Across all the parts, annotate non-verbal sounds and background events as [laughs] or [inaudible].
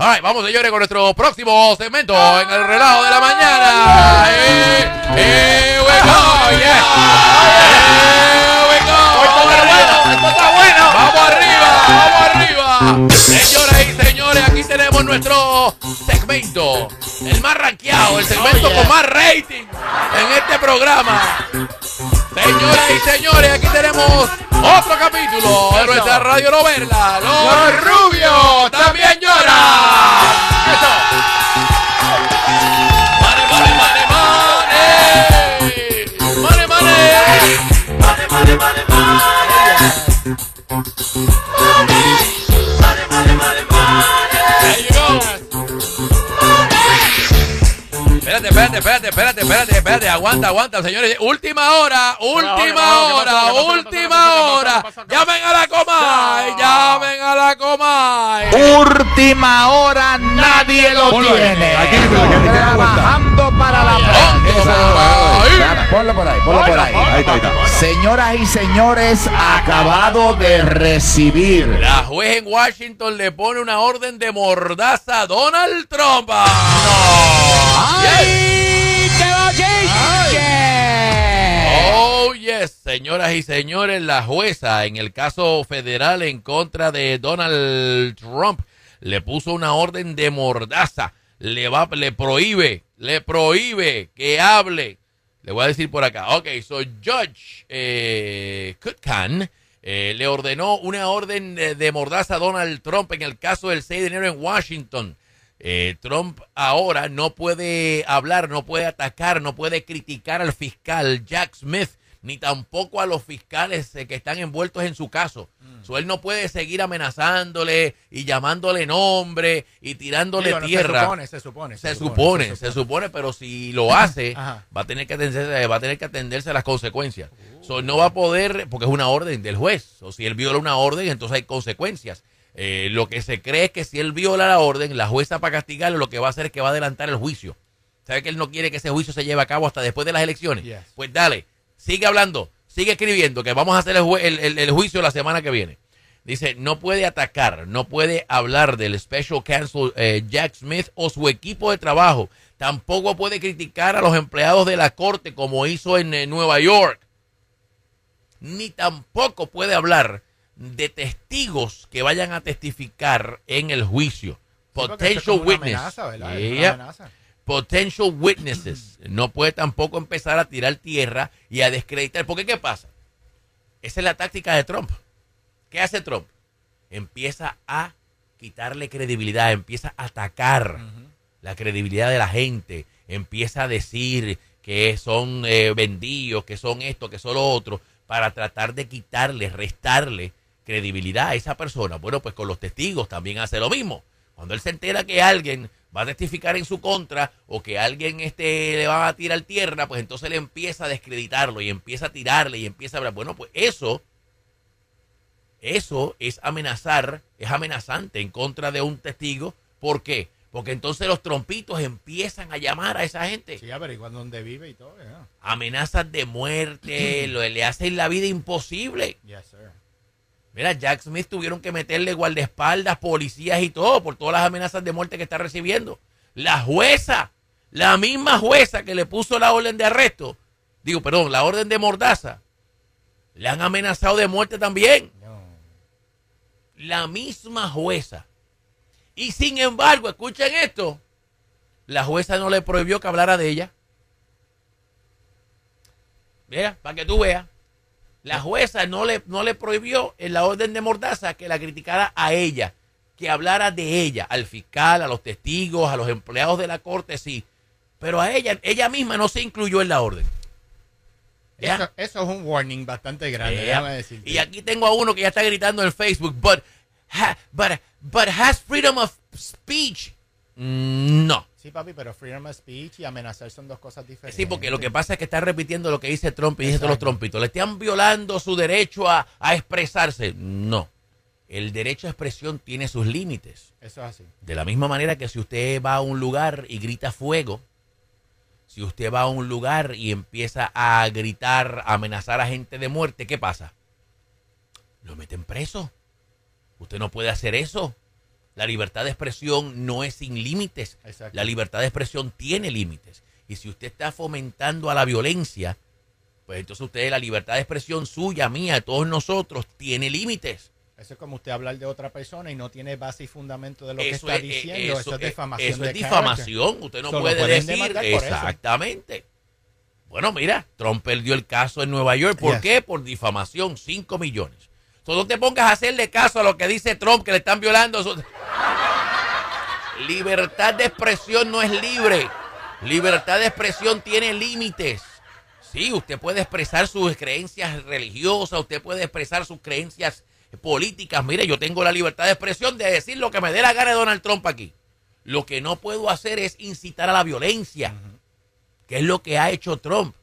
All right, vamos señores con nuestro próximo segmento en el relajo de la mañana. Eh, here we go, yeah. Here we go. Esto está bueno. Vamos arriba, vamos arriba. Señoras y señores, aquí tenemos nuestro segmento, el más rankeado, el segmento con más rating en este programa. Señoras y señores, aquí tenemos otro capítulo de nuestra radio novela. Los rubios también lloran. Money, money, money, money. Money, money. There Espérate, espérate, espérate, espérate, espérate, aguanta, aguanta, señores. Última hora, última hora, última hora. Llamen a la Comay, llamen a la Comay. Última hora, nadie lo tiene. Trabajando para la Ponlo por ahí, ponlo por ahí. Ahí está, ahí está. Señoras y señores, acabado de recibir. La juez en Washington le pone una orden de mordaza a Donald Trump. ¡Ay, Oh, yes, señoras y señores, la jueza en el caso federal en contra de Donald Trump le puso una orden de mordaza. Le va, le prohíbe, le prohíbe que hable. Le voy a decir por acá. Ok, so Judge eh, Kutkan eh, le ordenó una orden de, de mordaza a Donald Trump en el caso del 6 de enero en Washington. Eh, Trump ahora no puede hablar, no puede atacar, no puede criticar al fiscal Jack Smith, ni tampoco a los fiscales eh, que están envueltos en su caso. So, él no puede seguir amenazándole y llamándole nombre y tirándole Digo, no, tierra. Se supone, se supone. Se supone, se supone, pero si lo hace, [laughs] va a tener que atenderse, va a tener que atenderse a las consecuencias. So, no va a poder, porque es una orden del juez. O si él viola una orden, entonces hay consecuencias. Eh, lo que se cree es que si él viola la orden, la jueza para castigarlo lo que va a hacer es que va a adelantar el juicio. ¿Sabe que él no quiere que ese juicio se lleve a cabo hasta después de las elecciones? Yes. Pues dale, sigue hablando, sigue escribiendo, que vamos a hacer el, jue- el- el- el juicio la semana que viene. Dice, no puede atacar, no puede hablar del special counsel eh, Jack Smith o su equipo de trabajo. Tampoco puede criticar a los empleados de la corte como hizo en eh, Nueva York. Ni tampoco puede hablar de testigos que vayan a testificar en el juicio. Potential witness. Amenaza, Yeah. Potential witnesses. No puede tampoco empezar a tirar tierra y a descreditar. Porque ¿qué pasa? Esa es la táctica de Trump. ¿Qué hace Trump? Empieza a quitarle credibilidad, empieza a atacar la credibilidad de la gente, empieza a decir que son eh, vendidos, que son esto, que son lo otro, para tratar de quitarle, restarle credibilidad a esa persona. Bueno, pues con los testigos también hace lo mismo. Cuando él se entera que alguien va a testificar en su contra o que alguien este, le va a tirar tierra, pues entonces le empieza a descreditarlo y empieza a tirarle y empieza a hablar. Bueno, pues eso, eso es amenazar, es amenazante en contra de un testigo. ¿Por qué? Porque entonces los trompitos empiezan a llamar a esa gente. Sí, averiguando dónde vive y todo. yeah. Amenazas de muerte, [clears throat] lo, le hacen la vida imposible. Yes, sir. Mira, Jack Smith tuvieron que meterle guardaespaldas, policías y todo por todas las amenazas de muerte que está recibiendo. La jueza, la misma jueza que le puso la orden de arresto, digo, perdón, la orden de mordaza, le han amenazado de muerte también. No. La misma jueza. Y sin embargo, escuchen esto, la jueza no le prohibió que hablara de ella. Mira, para que tú veas. La jueza no le, no le prohibió en la orden de Mordaza que la criticara a ella, que hablara de ella, al fiscal, a los testigos, a los empleados de la corte, sí. Pero a ella, ella misma no se incluyó en la orden. Eso, eso es un warning bastante grande, Yeah. déjame decirte. Y aquí tengo a uno que ya está gritando en Facebook, but, ha- but, but has freedom of speech. Mm, No. Sí, papi, pero freedom of speech y amenazar son dos cosas diferentes. Sí, porque lo que pasa es que está repitiendo lo que dice Trump y dice todos los trompitos. Le están violando su derecho a, a expresarse. No. El derecho a expresión tiene sus límites. Eso es así. De la misma manera que si usted va a un lugar y grita fuego, si usted va a un lugar y empieza a gritar, a amenazar a gente de muerte, ¿qué pasa? Lo meten preso. Usted no puede hacer eso. La libertad de expresión no es sin límites. Exacto. La libertad de expresión tiene límites. Y si usted está fomentando a la violencia, pues entonces usted, la libertad de expresión suya, mía, de todos nosotros, tiene límites. Eso es como usted hablar de otra persona y no tiene base y fundamento de lo que Eso está es, eh, diciendo. Eso, es difamación. Eso de es difamación. Usted no puede decir eso. exactamente. Bueno, mira, Trump perdió el caso en Nueva York. ¿Por Yes. qué? Por difamación, 5 millones. Entonces no te pongas a hacerle caso a lo que dice Trump, que le están violando. Eso- Libertad de expresión no es libre. Libertad de expresión tiene límites. Sí, usted puede expresar sus creencias religiosas, usted puede expresar sus creencias políticas. Mire, yo tengo la libertad de expresión de decir lo que me dé la gana de Donald Trump aquí. Lo que no puedo hacer es incitar a la violencia, que es lo que ha hecho Trump.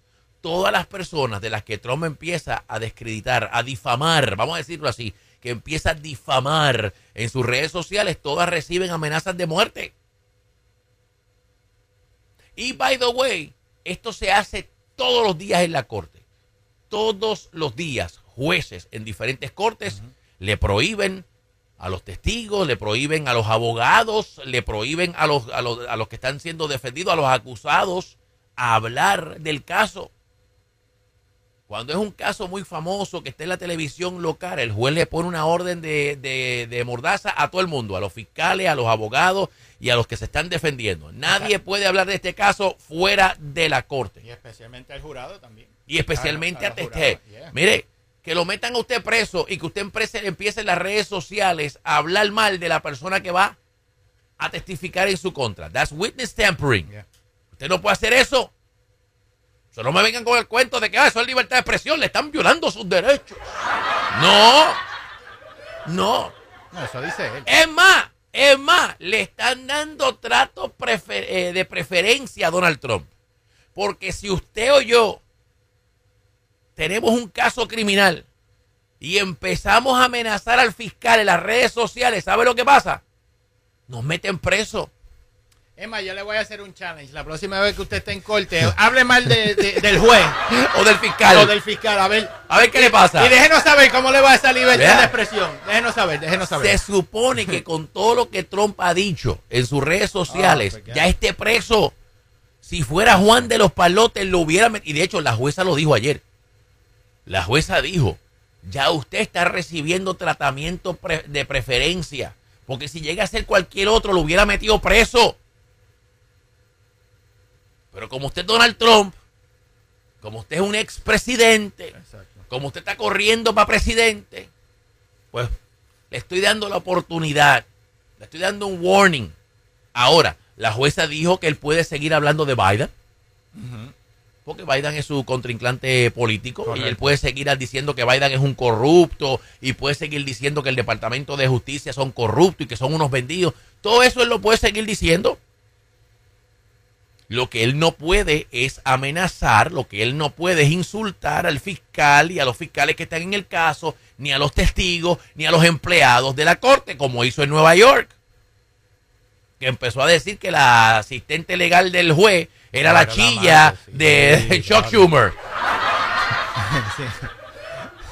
Todas las personas de las que Trump empieza a descreditar, a difamar, vamos a decirlo así, que empieza a difamar en sus redes sociales, todas reciben amenazas de muerte. Y by the way, esto se hace todos los días en la corte. Todos los días, jueces en diferentes cortes le prohíben a los testigos, le prohíben a los abogados, le prohíben a los, a los, a los que están siendo defendidos, a los acusados, a hablar del caso. Cuando es un caso muy famoso que está en la televisión local, el juez le pone una orden de, de- de mordaza a todo el mundo, a los fiscales, a los abogados y a los que se están defendiendo. Nadie puede hablar de este caso fuera de la corte. Y especialmente al jurado también. Y especialmente A- los yeah. Mire, que lo metan a usted preso y que usted empiece, empiece en las redes sociales a hablar mal de la persona que va a testificar en su contra. That's witness tampering. Yeah. Usted no puede hacer eso. O sea, no me vengan con el cuento de que ah, eso es libertad de expresión, le están violando sus derechos. No, no. No, eso dice él. Es más, es más, le están dando trato prefer- eh, de preferencia a Donald Trump. Porque si usted o yo tenemos un caso criminal y empezamos a amenazar al fiscal en las redes sociales, ¿sabe lo que pasa? Nos meten preso. Emma, yo le voy a hacer un challenge. La próxima vez que usted esté en corte, hable mal de- de- del juez [laughs] O del fiscal. o del fiscal. A ver. A ver qué le pasa. Y déjenos saber cómo le va esa libertad Vea. de expresión. Déjenos saber, déjenos saber. Se supone que con todo lo que Trump ha dicho en sus redes sociales, Ah, pues ya. ya esté preso. Si fuera Juan de los Palotes, lo hubiera metido. Y de hecho, la jueza lo dijo ayer. La jueza dijo, ya usted está recibiendo tratamiento pre- de preferencia. Porque si llega a ser cualquier otro, lo hubiera metido preso. Pero como usted es Donald Trump, como usted es un expresidente, como usted está corriendo para presidente, pues le estoy dando la oportunidad, le estoy dando un warning. Ahora, la jueza dijo que él puede seguir hablando de Biden, porque Biden es su contrincante político y él puede seguir diciendo que Biden es un corrupto y puede seguir diciendo que el Departamento de Justicia son corruptos y que son unos vendidos. Todo eso él lo puede seguir diciendo. Lo que él no puede es amenazar, lo que él no puede es insultar al fiscal y a los fiscales que están en el caso, ni a los testigos, ni a los empleados de la corte, como hizo en Nueva York. Que empezó a decir que la asistente legal del juez era la chilla madre, sí. de Sí, [laughs] Chuck claro. Schumer. Sí.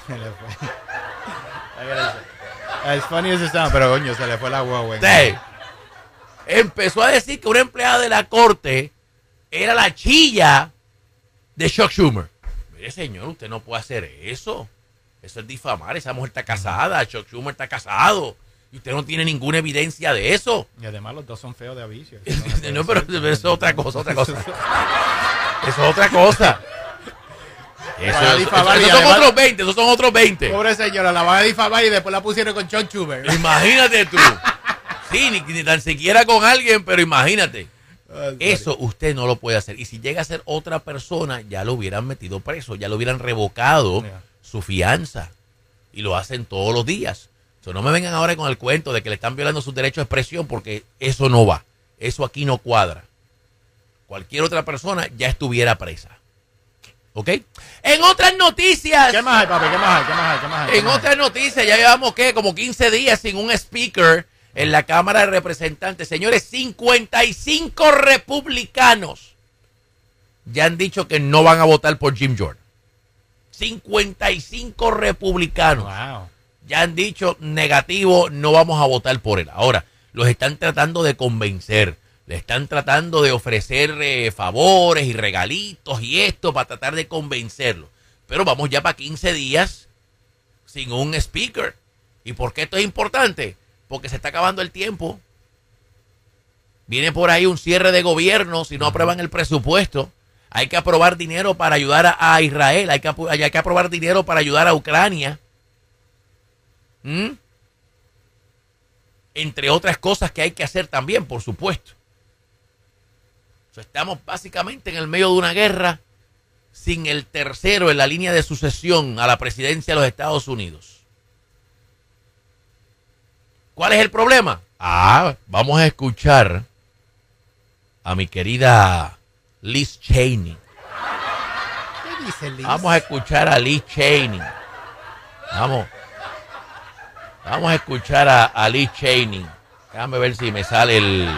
Se le fue. As funny as it sounds, pero coño, se le fue la guagua. Sí. Empezó a decir que una empleada de la corte era la chilla de Chuck Schumer. Mire, señor, usted no puede hacer eso. Eso es difamar. Esa mujer está casada. Chuck Schumer está casado. Y usted no tiene ninguna evidencia de eso. Y además los dos son feos de aviso. [laughs] No, pero eso es [laughs] otra cosa, otra cosa. Eso es otra [laughs] cosa. Eso, eso- difamar esos son además- otros 20, esos son otros 20. Pobre señora, la van a difamar y después la pusieron con John Chuber. Imagínate tú. Sí, ni, ni tan siquiera con alguien, pero imagínate. Eso usted no lo puede hacer. Y si llega a ser otra persona, ya lo hubieran metido preso, ya lo hubieran revocado Yeah. su fianza. Y lo hacen todos los días. So, no me vengan ahora con el cuento de que le están violando sus derechos de expresión porque eso no va. Eso aquí no cuadra. Cualquier otra persona ya estuviera presa. ¿Ok? En otras noticias. ¿Qué más hay, papi? ¿Qué más hay? ¿Qué más hay? ¿Qué más hay? ¿Qué En más hay? otras noticias, ya llevamos ¿qué? como 15 días sin un speaker en la Cámara de Representantes. Señores, 55 republicanos ya han dicho que no van a votar por Jim Jordan. 55 republicanos Wow. ya han dicho negativo, no vamos a votar por él. Ahora, los están tratando de convencer. Le están tratando de ofrecer eh, favores y regalitos y esto para tratar de convencerlos. Pero vamos ya para 15 días sin un speaker. ¿Y por qué esto es importante? Porque se está acabando el tiempo. Viene por ahí un cierre de gobierno si no aprueban el presupuesto. Hay que aprobar dinero para ayudar a, a Israel. Hay que, apu- hay que aprobar dinero para ayudar a Ucrania. ¿Mm? Entre otras cosas que hay que hacer también, por supuesto. Estamos básicamente en el medio de una guerra sin el tercero en la línea de sucesión a la presidencia de los Estados Unidos. ¿Cuál es el problema? Ah, vamos a escuchar a mi querida Liz Cheney. ¿Qué dice Liz? Vamos a escuchar a Liz Cheney. Vamos. Vamos a escuchar a, a Liz Cheney. Déjame ver si me sale el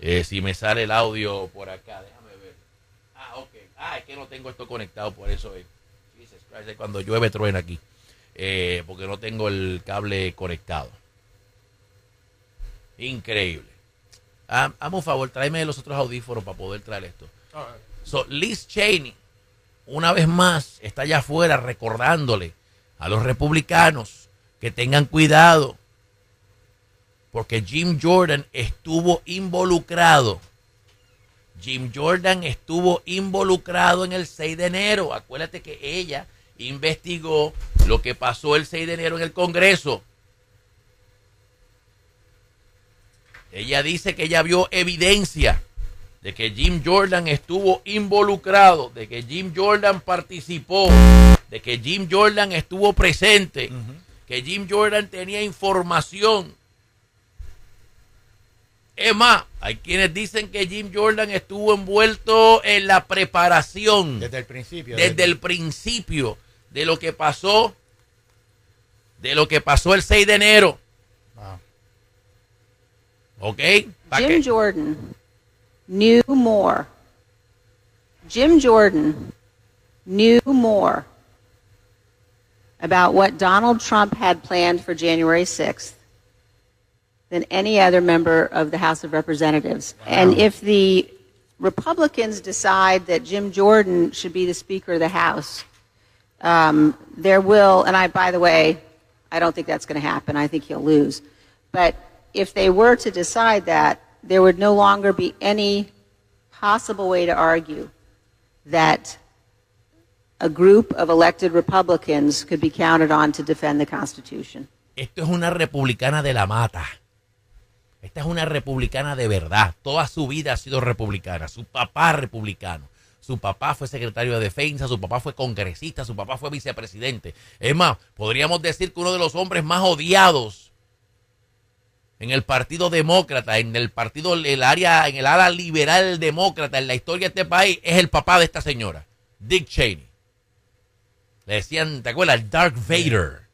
eh, si me sale el audio por acá. Déjame ver. Ah, ok. Ah, es que no tengo esto conectado, por eso es. Jesus Christ, es cuando llueve truena aquí. Eh, porque no tengo el cable conectado. Increíble. Ah, hazme un favor, tráeme los otros audífonos para poder traer esto. So, Liz Cheney, una vez más, está allá afuera recordándole a los republicanos que tengan cuidado. Porque Jim Jordan estuvo involucrado. Jim Jordan estuvo involucrado en el 6 de enero. Acuérdate que ella investigó lo que pasó el 6 de enero en el Congreso. Ella dice que ella vio evidencia de que Jim Jordan estuvo involucrado, de que Jim Jordan participó, de que Jim Jordan estuvo presente, que Jim Jordan tenía información. Es más, hay quienes dicen que Jim Jordan estuvo envuelto en la preparación Desde el principio. desde el principio de lo que pasó, de lo que pasó el 6 de enero. Wow. ¿Ok? Pa' Jim Jordan knew more. Jim Jordan knew more about what Donald Trump had planned for January 6th than any other member of the House of Representatives. And if the Republicans decide that Jim Jordan should be the Speaker of the House, um, there will, and I, by the way, I don't think that's going to happen. I think he'll lose. But if they were to decide that, there would no longer be any possible way to argue that a group of elected Republicans could be counted on to defend the Constitution. Esto es una republicana de la mata. Esta es una republicana de verdad. Toda su vida ha sido republicana. Su papá republicano. Su papá fue secretario de defensa, su papá fue congresista, su papá fue vicepresidente. Es más, podríamos decir que uno de los hombres más odiados en el Partido Demócrata, en el partido, el área, en el ala liberal demócrata, en la historia de este país, es el papá de esta señora, Dick Cheney. Le decían, ¿te acuerdas? Dark Vader.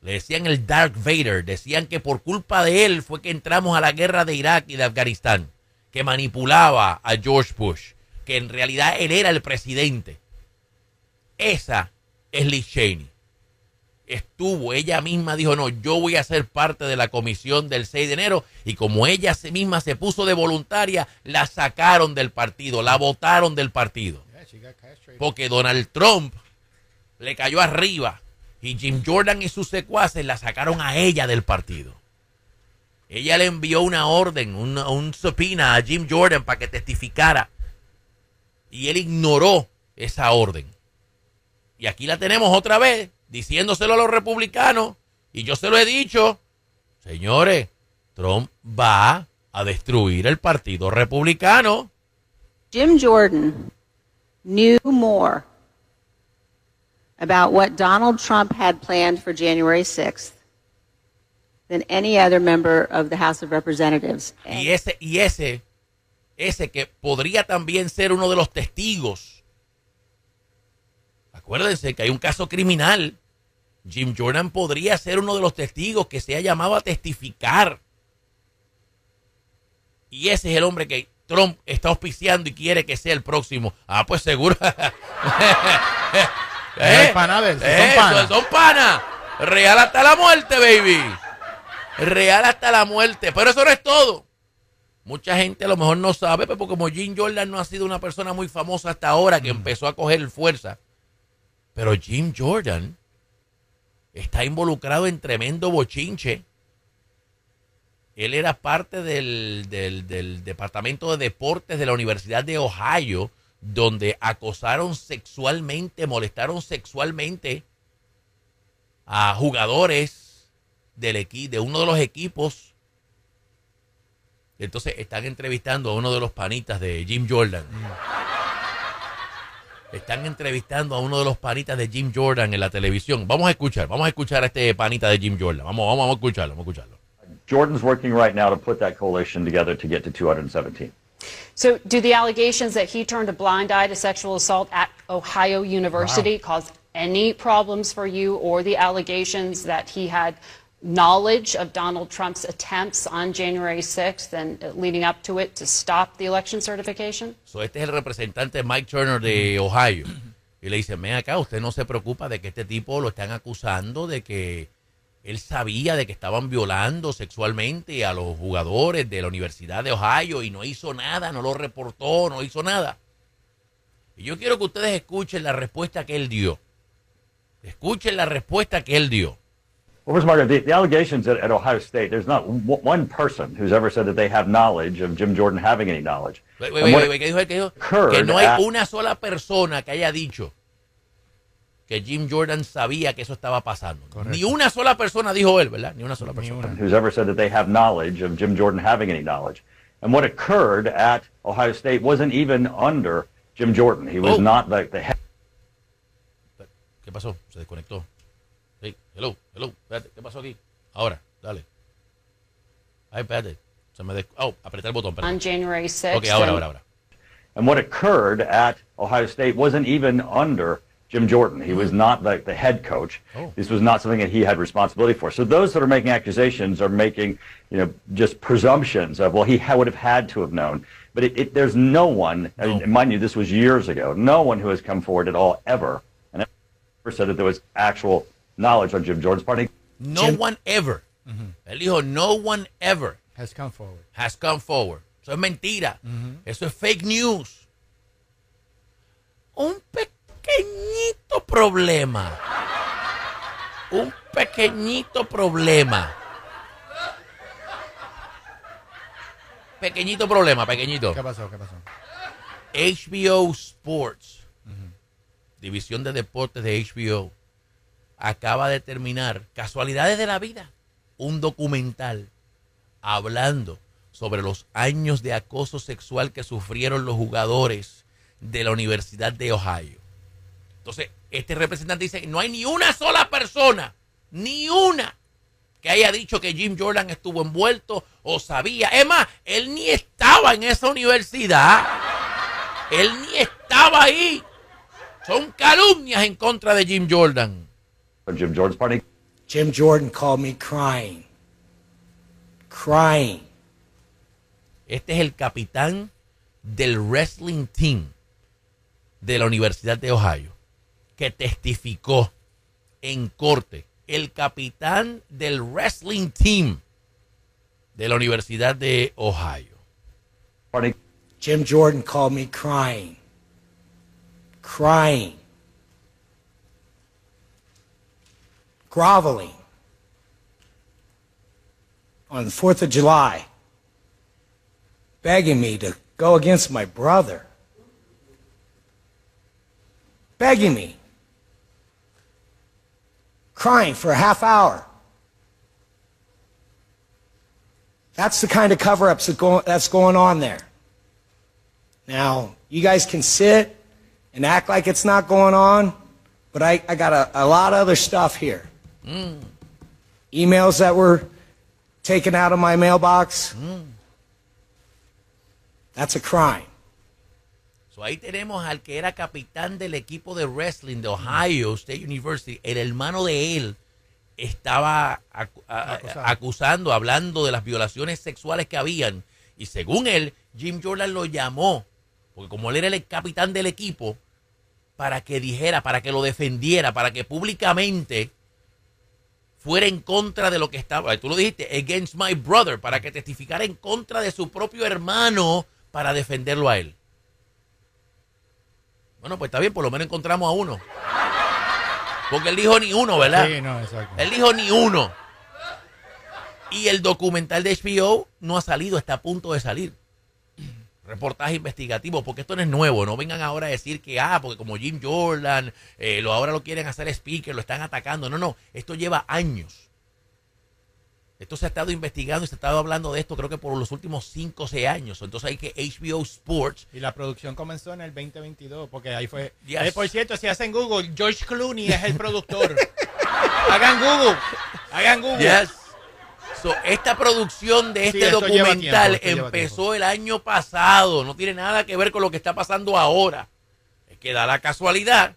Le decían el Dark Vader. Decían que por culpa de él fue que entramos a la guerra de Irak y de Afganistán. Que manipulaba a George Bush. Que en realidad él era el presidente. Esa es Liz Cheney. Estuvo, ella misma dijo, no, yo voy a ser parte de la comisión del 6 de enero. Y como ella misma se puso de voluntaria, la sacaron del partido, la votaron del partido porque Donald Trump le cayó arriba y Jim Jordan y sus secuaces la sacaron a ella del partido. Ella le envió una orden, una- un subpoena a Jim Jordan para que testificara y él ignoró esa orden. Y aquí la tenemos otra vez diciéndoselo a los republicanos y yo se lo he dicho, señores, Trump va a destruir el partido republicano. Jim Jordan knew more about what Donald Trump had planned for January 6th than any other member of the House of Representatives. Y ese, y ese, ese que podría también ser uno de los testigos. Acuérdense que hay un caso criminal. Jim Jordan podría ser uno de los testigos que se ha llamado a testificar. Y ese es el hombre que Trump está auspiciando y quiere que sea el próximo. Ah, pues seguro. Pana de él, son Eh, pana. son pana. Real hasta la muerte, baby. Real hasta la muerte. Pero eso no es todo. Mucha gente a lo mejor no sabe, pero como Jim Jordan no ha sido una persona muy famosa hasta ahora que empezó a coger fuerza. Pero Jim Jordan está involucrado en tremendo bochinche. Él era parte del, Departamento de Deportes de la Universidad de Ohio, donde acosaron sexualmente, molestaron sexualmente a jugadores del de uno de los equipos. Entonces están entrevistando a uno de los panitas de Jim Jordan. Están entrevistando a uno de los panitas de Jim Jordan en la televisión. Vamos a escuchar, vamos a escuchar a este panita de Jim Jordan. Vamos, vamos, vamos a escucharlo, vamos a escucharlo. Jordan's working right now to put that coalition together to get to 217. So, do the allegations that he turned a blind eye to sexual assault at Ohio University cause any problems for you, or the allegations that he had knowledge of Donald Trump's attempts on January 6th and leading up to it to stop the election certification? So, este es el representante Mike Turner de Ohio. Y le dice, ven acá, usted no se preocupa de que este tipo lo están acusando de que él sabía de que estaban violando sexualmente a los jugadores de la Universidad de Ohio y no hizo nada, no lo reportó, no hizo nada. Y yo quiero que ustedes escuchen la respuesta que él dio. Escuchen la respuesta que él dio. Well, first, Margaret, the, the allegations at, at Ohio State, there's not w- one person who's ever said that they have knowledge of Jim Jordan having any knowledge. Wait, And wait, what- wait, wait, ¿qué dijo ¿Qué dijo? Que no hay at- una sola persona que haya dicho que Jim Jordan sabía que eso estaba pasando. Ni una sola persona dijo él, ¿verdad? Ni una sola persona. who's ever said that they have knowledge of Jim Jordan having any knowledge. And what occurred at Ohio State wasn't even under Jim Jordan. He was Oh. not the, the head ¿Qué pasó? Se desconectó. Sí, hello, hello, espérate, ¿qué pasó aquí? Ahora, dale. Ay, espérate. Se me des... Oh, apreté el botón, On. January 6th. Ok, ahora, and- ahora, ahora. And what occurred at Ohio State wasn't even under Jim Jordan. He was not the, the head coach. Oh. This was not something that he had responsibility for. So those that are making accusations are making, you know, just presumptions of, well, he ha- would have had to have known. But it, it, there's no one, No. and mind you, this was years ago, no one who has come forward at all ever and ever said that there was actual knowledge on Jim Jordan's part. No one ever. Él dijo, no one ever Has come forward. has come forward. Eso es mentira. Eso es fake news. Un pequeñito problema. Un pequeñito problema. Pequeñito problema, pequeñito. ¿Qué pasó? ¿Qué pasó? HBO Sports, división de deportes de HBO, acaba de terminar, casualidades de la vida, un documental hablando sobre los años de acoso sexual que sufrieron los jugadores de la Universidad de Ohio. Entonces, este representante dice, no hay ni una sola persona, ni una, que haya dicho que Jim Jordan estuvo envuelto o sabía. Es más, él ni estaba en esa universidad. Él ni estaba ahí. Son calumnias en contra de Jim Jordan. Jim Jordan's part. He Jim Jordan called me crying. Crying. Este es el capitán del wrestling team de la Universidad de Ohio que testificó en corte. El capitán del wrestling team de la Universidad de Ohio. part. He Jim Jordan called me crying. Crying. Groveling. On the 4th of July. Begging me to go against my brother. Begging me. Crying for a half hour. That's the kind of cover ups that's going on there. Now, you guys can sit and act like it's not going on, but I, I got a, a lot of other stuff here. Emails that were taken out of my mailbox. That's a crime. So, ahí tenemos al que era capitán del equipo de wrestling de Ohio State University. El hermano de él estaba acu- acusando, hablando de las violaciones sexuales que habían. Y según él, Jim Jordan lo llamó, porque como él era el capitán del equipo, para que dijera, para que lo defendiera, para que públicamente fuera en contra de lo que estaba, tú lo dijiste, against my brother, para que testificara en contra de su propio hermano para defenderlo a él. Bueno, pues está bien, por lo menos encontramos a uno. Porque él dijo ni uno, ¿verdad? Sí, no, exacto. Él dijo ni uno. Y el documental de HBO no ha salido, está a punto de salir. Reportaje investigativo, porque esto no es nuevo. No vengan ahora a decir que, ah, porque como Jim Jordan, eh, lo, ahora lo quieren hacer speaker, lo están atacando. No, no, esto lleva años. Esto se ha estado investigando y se ha estado hablando de esto creo que por los últimos 5 o 6 años. Entonces hay que HBO Sports Y la producción comenzó en el 2022, porque ahí fue... Yes. Eh, por cierto, si hacen Google, George Clooney es el productor. [laughs] hagan Google, hagan Google. Yes. So, esta producción de este documental tiempo, empezó el año pasado. No tiene nada que ver con lo que está pasando ahora. Es que da la casualidad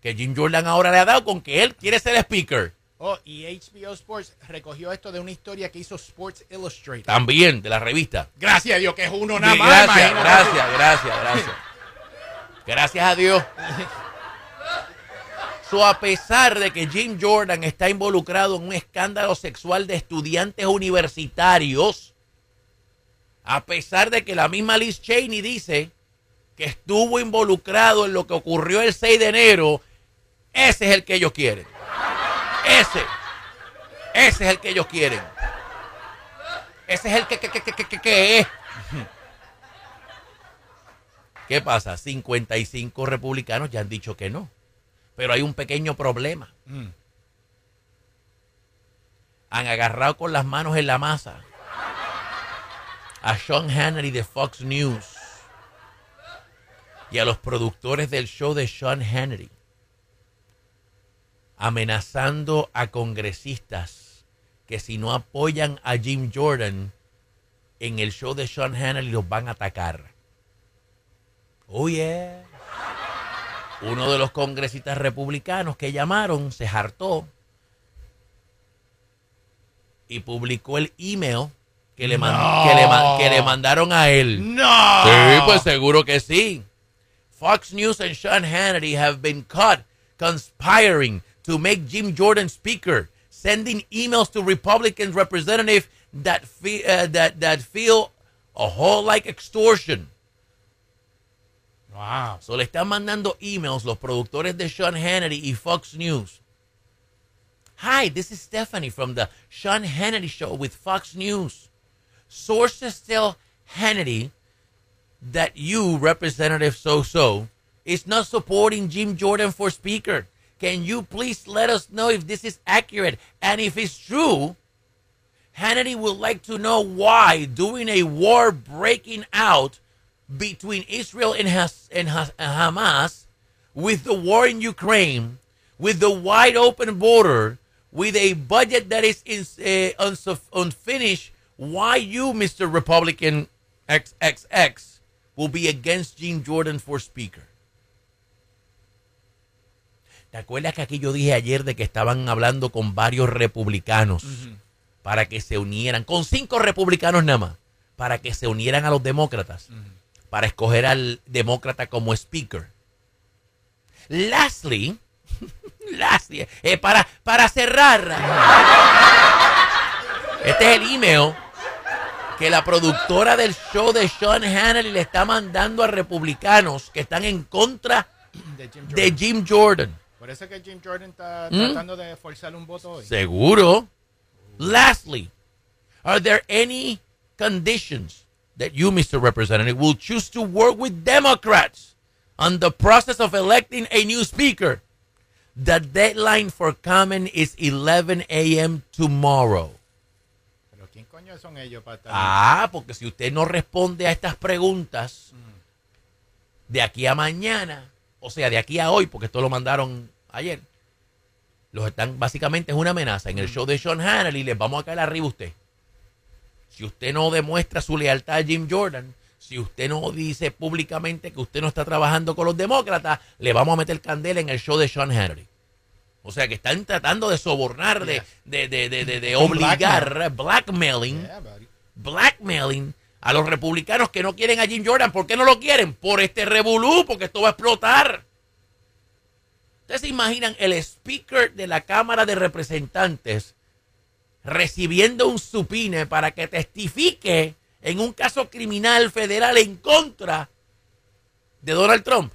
que Jim Jordan ahora le ha dado con que él quiere ser speaker. Oh, y HBO Sports recogió esto de una historia que hizo Sports Illustrated. También de la revista. Gracias a Dios que es uno nada más. gracias, gracias, gracias, gracias. Gracias a Dios. [laughs] So, a pesar de que Jim Jordan está involucrado en un escándalo sexual de estudiantes universitarios, a pesar de que la misma Liz Cheney dice que estuvo involucrado en lo que ocurrió el 6 de enero, ese es el que ellos quieren. Ese. Ese es el que ellos quieren. Ese es el que, que, que, que, que, que es. ¿Qué pasa? 55 republicanos ya han dicho que no. Pero hay un pequeño problema. Mm. Han agarrado con las manos en la masa a Sean Hannity de Fox News y a los productores del show de Sean Hannity, amenazando a congresistas que si no apoyan a Jim Jordan en el show de Sean Hannity los van a atacar. Oh yeah. Uno de los congresistas republicanos que llamaron se hartó y publicó el email que le, No. que le que le mandaron a él. ¡No! Sí, pues seguro que sí. Fox News and Sean Hannity have been caught conspiring to make Jim Jordan speaker, sending emails to Republican representatives that fe- uh, that that feel a whole like extortion. Wow. So le están mandando emails los productores de Sean Hannity y Fox News. Hi, this is Stephanie from the Sean Hannity Show with Fox News. Sources tell Hannity that you, Representative So So, is not supporting Jim Jordan for Speaker. Can you please let us know if this is accurate? And if it's true, Hannity would like to know why, during a war breaking out between Israel and, Has- and Has- Hamas, with the war in Ukraine, with the wide open border, with a budget that is in, uh, unfinished, why you, Mr. Republican XXX, will be against Jim Jordan for Speaker. ¿Te acuerdas que aquí yo dije ayer de que estaban hablando con varios republicanos para que se unieran, con cinco republicanos nada más, para que se unieran a los demócratas, para escoger al demócrata como speaker? Lastly, [laughs] lastly, eh, para, para cerrar, este es el email que la productora del show de Sean Hannity le está mandando a republicanos que están en contra De Jim Jordan. de Jim Jordan. Por eso es que Jim Jordan está ¿Mm? tratando de forzar un voto hoy. Seguro. Lastly, are there any conditions that you, Mr. Representative, will choose to work with Democrats on the process of electing a new speaker? The deadline for comment is 11 a.m. tomorrow. Pero ¿quién coño son ellos para estar? Ah, porque si usted no responde a estas preguntas de aquí a mañana, o sea, de aquí a hoy, porque esto lo mandaron ayer, los están, básicamente es una amenaza. En el show de Sean Hannity les vamos a caer arriba a usted. Si usted no demuestra su lealtad a Jim Jordan, si usted no dice públicamente que usted no está trabajando con los demócratas, le vamos a meter candela en el show de Sean Hannity. O sea que están tratando de sobornar, de, de, de, de, de- de Con obligar, blackmailing, blackmailing a los republicanos que no quieren a Jim Jordan. ¿Por qué no lo quieren? Por este revolú, porque esto va a explotar. ¿Ustedes se imaginan el speaker de la Cámara de Representantes recibiendo un supine para que testifique en un caso criminal federal en contra de Donald Trump?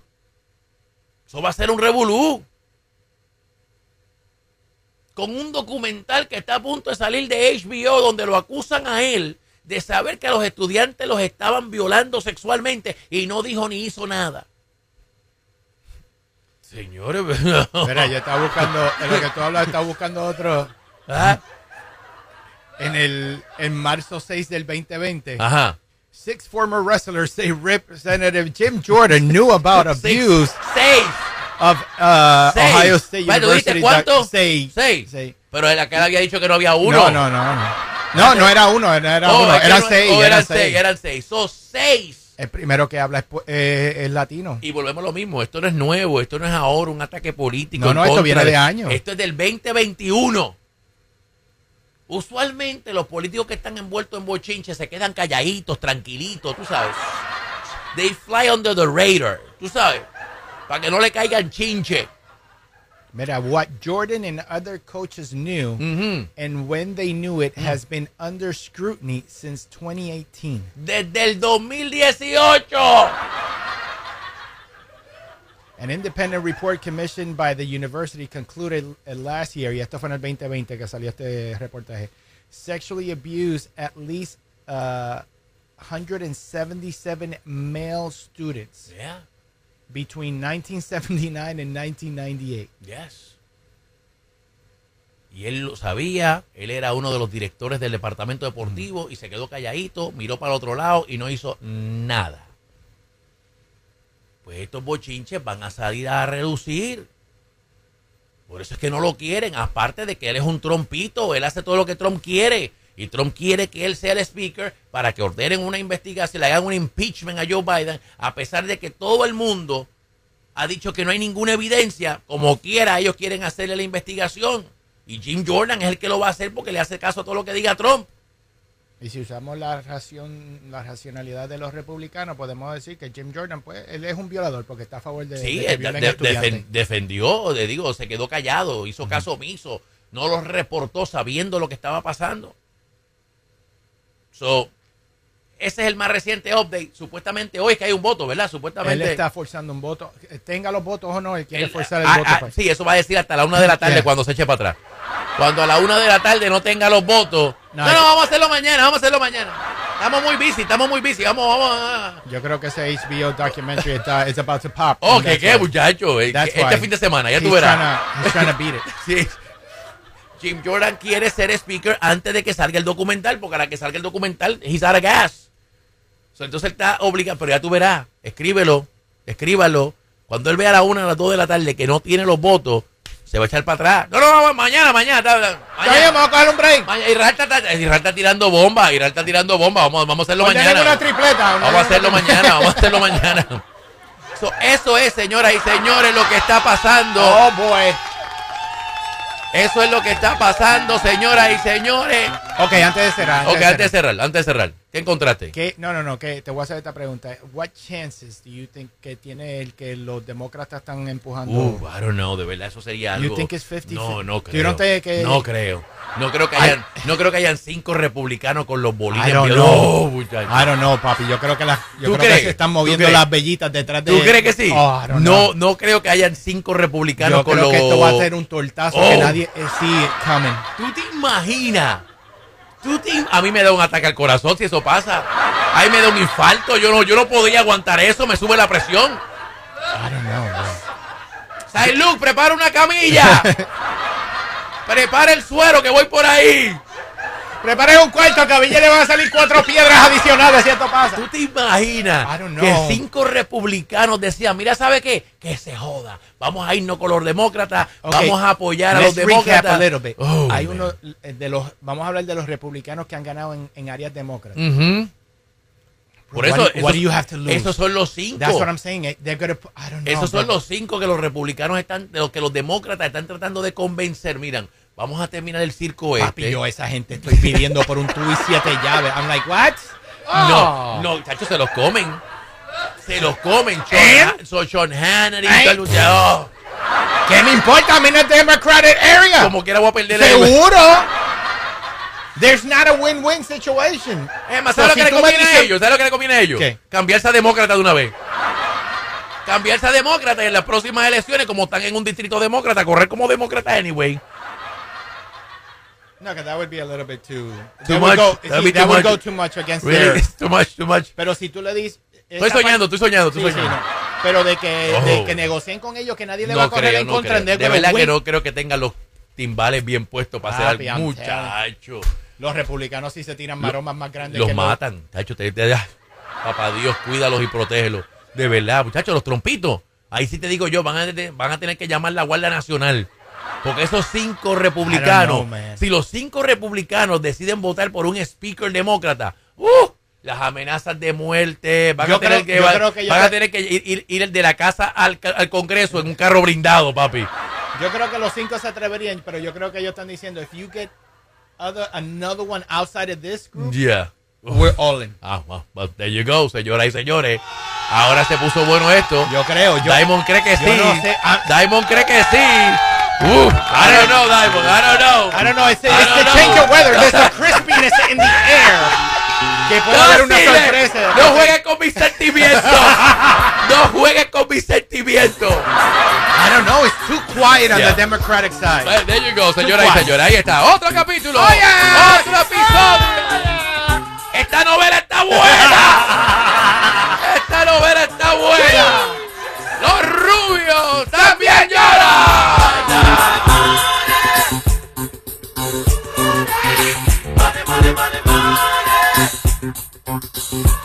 Eso va a ser un revolú. Con un documental que está a punto de salir de HBO donde lo acusan a él de saber que a los estudiantes los estaban violando sexualmente y no dijo ni hizo nada. Señores, [laughs] Mira, yo estaba buscando, en lo que tú hablas, estaba buscando otro. ¿Ah? En el en marzo 6 del 2020. Ajá. Six former wrestlers say Representative Jim Jordan knew about [laughs] abuse Seis. of uh, Seis. Ohio State Bueno, University. ¿viste cuánto? Seis. Seis. Seis. Pero el aquel había dicho que no había uno. No, no, no, no. No, no era uno, era, era Oh, uno. Eran no- seis. oh, eran eran seis. seis. Eran seis. Son seis. El primero que habla es, eh, es latino. Y volvemos a lo mismo. Esto no es nuevo. Esto no es ahora un ataque político. No, en no, esto viene de años. Esto es del 2021. Usualmente los políticos que están envueltos en bochinche se quedan calladitos, tranquilitos, tú sabes. They fly under the radar, tú sabes. Para que no le caigan chinche. Mira, what Jordan and other coaches knew and when they knew it has been under scrutiny since 2018. Desde el 2018. An independent report commissioned by the university concluded uh, last year, y esto fue en el 2020 que salió este reportaje, sexually abused at least uh, 177 male students Yeah, between 1979 and 1998. yes. Y él lo sabía, él era uno de los directores del departamento deportivo y se quedó calladito, miró para el otro lado y no hizo nada. Pues estos bochinches van a salir a reducir. Por eso es que no lo quieren, aparte de que él es un trompito, él hace todo lo que Trump quiere. Y Trump quiere que él sea el speaker para que ordenen una investigación, le hagan un impeachment a Joe Biden, a pesar de que todo el mundo ha dicho que no hay ninguna evidencia, como quiera, ellos quieren hacerle la investigación. Y Jim Jordan es el que lo va a hacer porque le hace caso a todo lo que diga Trump. Y si usamos la ración, la racionalidad de los republicanos, podemos decir que Jim Jordan, pues, él es un violador porque está a favor de, Sí, de que eh, de- defendió, le digo, se quedó callado, hizo caso omiso, no lo reportó sabiendo lo que estaba pasando. So, ese es el más reciente update. Supuestamente hoy es que hay un voto, ¿verdad? Él Supuestamente. está forzando un voto. Tenga los votos o no, él quiere él- forzar el ah, voto. ah, pues. sí, eso va a decir hasta la una de la tarde Yeah. cuando se eche para atrás. Cuando a la una de la tarde no tenga los votos. No, No, vamos a hacerlo mañana, vamos a hacerlo mañana. Estamos muy busy, estamos muy busy. Vamos, vamos. ah. Yo creo que ese HBO documentary está about to pop. Oh, ¿qué qué, muchacho? Eh, that's Este why fin de semana, ya tú verás. trying to- he's trying to beat it. [laughs] Sí. Jim Jordan quiere ser speaker antes de que salga el documental, porque a la que salga el documental, he's out of gas. So, entonces él está obligado, pero ya tú verás, escríbelo, escríbalo. Cuando él vea a la una, a las dos de la tarde que no tiene los votos, se va a echar para atrás. No, no, no, mañana, mañana. ta- ta- mañana, vamos a coger un break. mañana. Israel, está, está- Israel está tirando bomba, Israel está tirando bomba. Vamos, vamos a hacerlo Ordenen mañana. una tripleta. Vamos a hacerlo mañana, vamos a hacerlo mañana. [laughs] So, eso es, señoras y señores, lo que está pasando. Oh, boy. Eso es lo que está pasando, señoras y señores. Ok, antes de cerrar. Ok, antes de cerrar, antes de cerrar. ¿Qué encontraste? ¿Qué? No, no, no, que te voy a hacer esta pregunta. What chances do you think que tiene el que los demócratas están empujando? Uh, I don't know, de verdad, eso sería You algo. think it's 50? No, no ¿Tú creo. no que- No creo. No creo que I- hayan, no creo que hayan cinco republicanos con los bolines. I don't know. No, muchacho. I don't know, papi. Yo creo que las, yo ¿Tú creo crees? que se están ¿Tú moviendo las vellitas detrás de. ¿Tú crees que sí? Oh, no, no creo que hayan cinco republicanos Yo con creo los. que esto va a ser un tortazo que Oh. nadie eh, it coming. ¿Tú te imaginas? ¿Tú te im- A mí me da un ataque al corazón si eso pasa. A mí me da un infarto. Yo no, yo no podría aguantar eso. Me sube la presión. I don't know, prepara una camilla. [laughs] prepara el suero que voy por ahí. Preparen un cuarto que a Villa le van a salir cuatro piedras adicionales si esto pasa. ¿Tú te imaginas que cinco republicanos decían, mira, ¿sabe qué? Que se joda. Vamos a irnos con los demócratas. Vamos a apoyar a los demócratas. a. Oh, Hay man. uno de los, vamos a hablar de los republicanos que han ganado en, en áreas demócratas. Por eso, what do you have to lose? esos son los cinco. That's what I'm saying. eh, They're gonna I don't know, Esos son los cinco que los republicanos están, de los que los demócratas están tratando de convencer. Miran, vamos a terminar el circo Papi, este. yo a esa gente estoy pidiendo por un tubo y siete llaves. I'm like, what? No, Oh. no, chacho, se los comen. Se los comen. Sean, ¿Eh? So Sean Hannity. ¿Eh? oh. ¿Qué me importa? I'm in a Democratic area. Como quiera voy a perder el Seguro. There's not a win-win situation. Es más, So, ¿sabes si lo que me conviene a dices- ellos? ¿Sabes lo que le conviene a ellos? ¿Qué? Cambiarse a demócrata de una vez. Cambiarse a demócrata y en las próximas elecciones, como están en un distrito demócrata, correr como demócrata anyway. No, because that would be a little bit too. Too much. Go, that would much. go too much against Really, their. [laughs] too much, too much. Pero si tú le dices. Estoy soñando, estoy soñando, estoy Sí, sí, soñando. no. Pero de que, de Oh. que negocien con ellos, que nadie le va a correr creo, en no contra. creo. De verdad que no creo que tengan los timbales bien puestos para hacer algo. I'm telling Muchacho. Los republicanos sí se tiran maromas más grandes Los que matan. Te- papá Dios, cuídalos y protégelos. De verdad, muchachos, los trompitos. Ahí sí te digo yo, van a, van a tener que llamar la Guardia Nacional. Porque esos cinco republicanos, know, si los cinco republicanos deciden votar por un speaker demócrata, ¡uh! las amenazas de muerte, van, Yo a tener, creo- que, van a tener que ir, ir- ir de la casa al, Congreso en un carro blindado, papi. Yo creo que los cinco se atreverían, pero yo creo que ellos están diciendo, if you get other, another one outside of this group, Yeah. we're all in. Ah, well, well, there you go, señoras y señores. Ahora se puso bueno esto. Yo creo, yo. Diamond cree que sí. no sé, ah. Diamond cree que sí. Uh, I don't know, Diamond. I don't know. I don't know, it's, it's the know. change of weather, there's [laughs] a crispiness in the air. Que puede haber una sorpresa. No juegues con mis sentimientos. [laughs] no juegues con mis sentimientos. I don't know, it's too quiet on Yeah. the Democratic side. Well, there you go, señoras y Too señores. Ahí está. Otro capítulo. Oye. Otro episodio. Esta novela está buena. [laughs] Esta novela está buena. Los rubios también lloran. Yeah.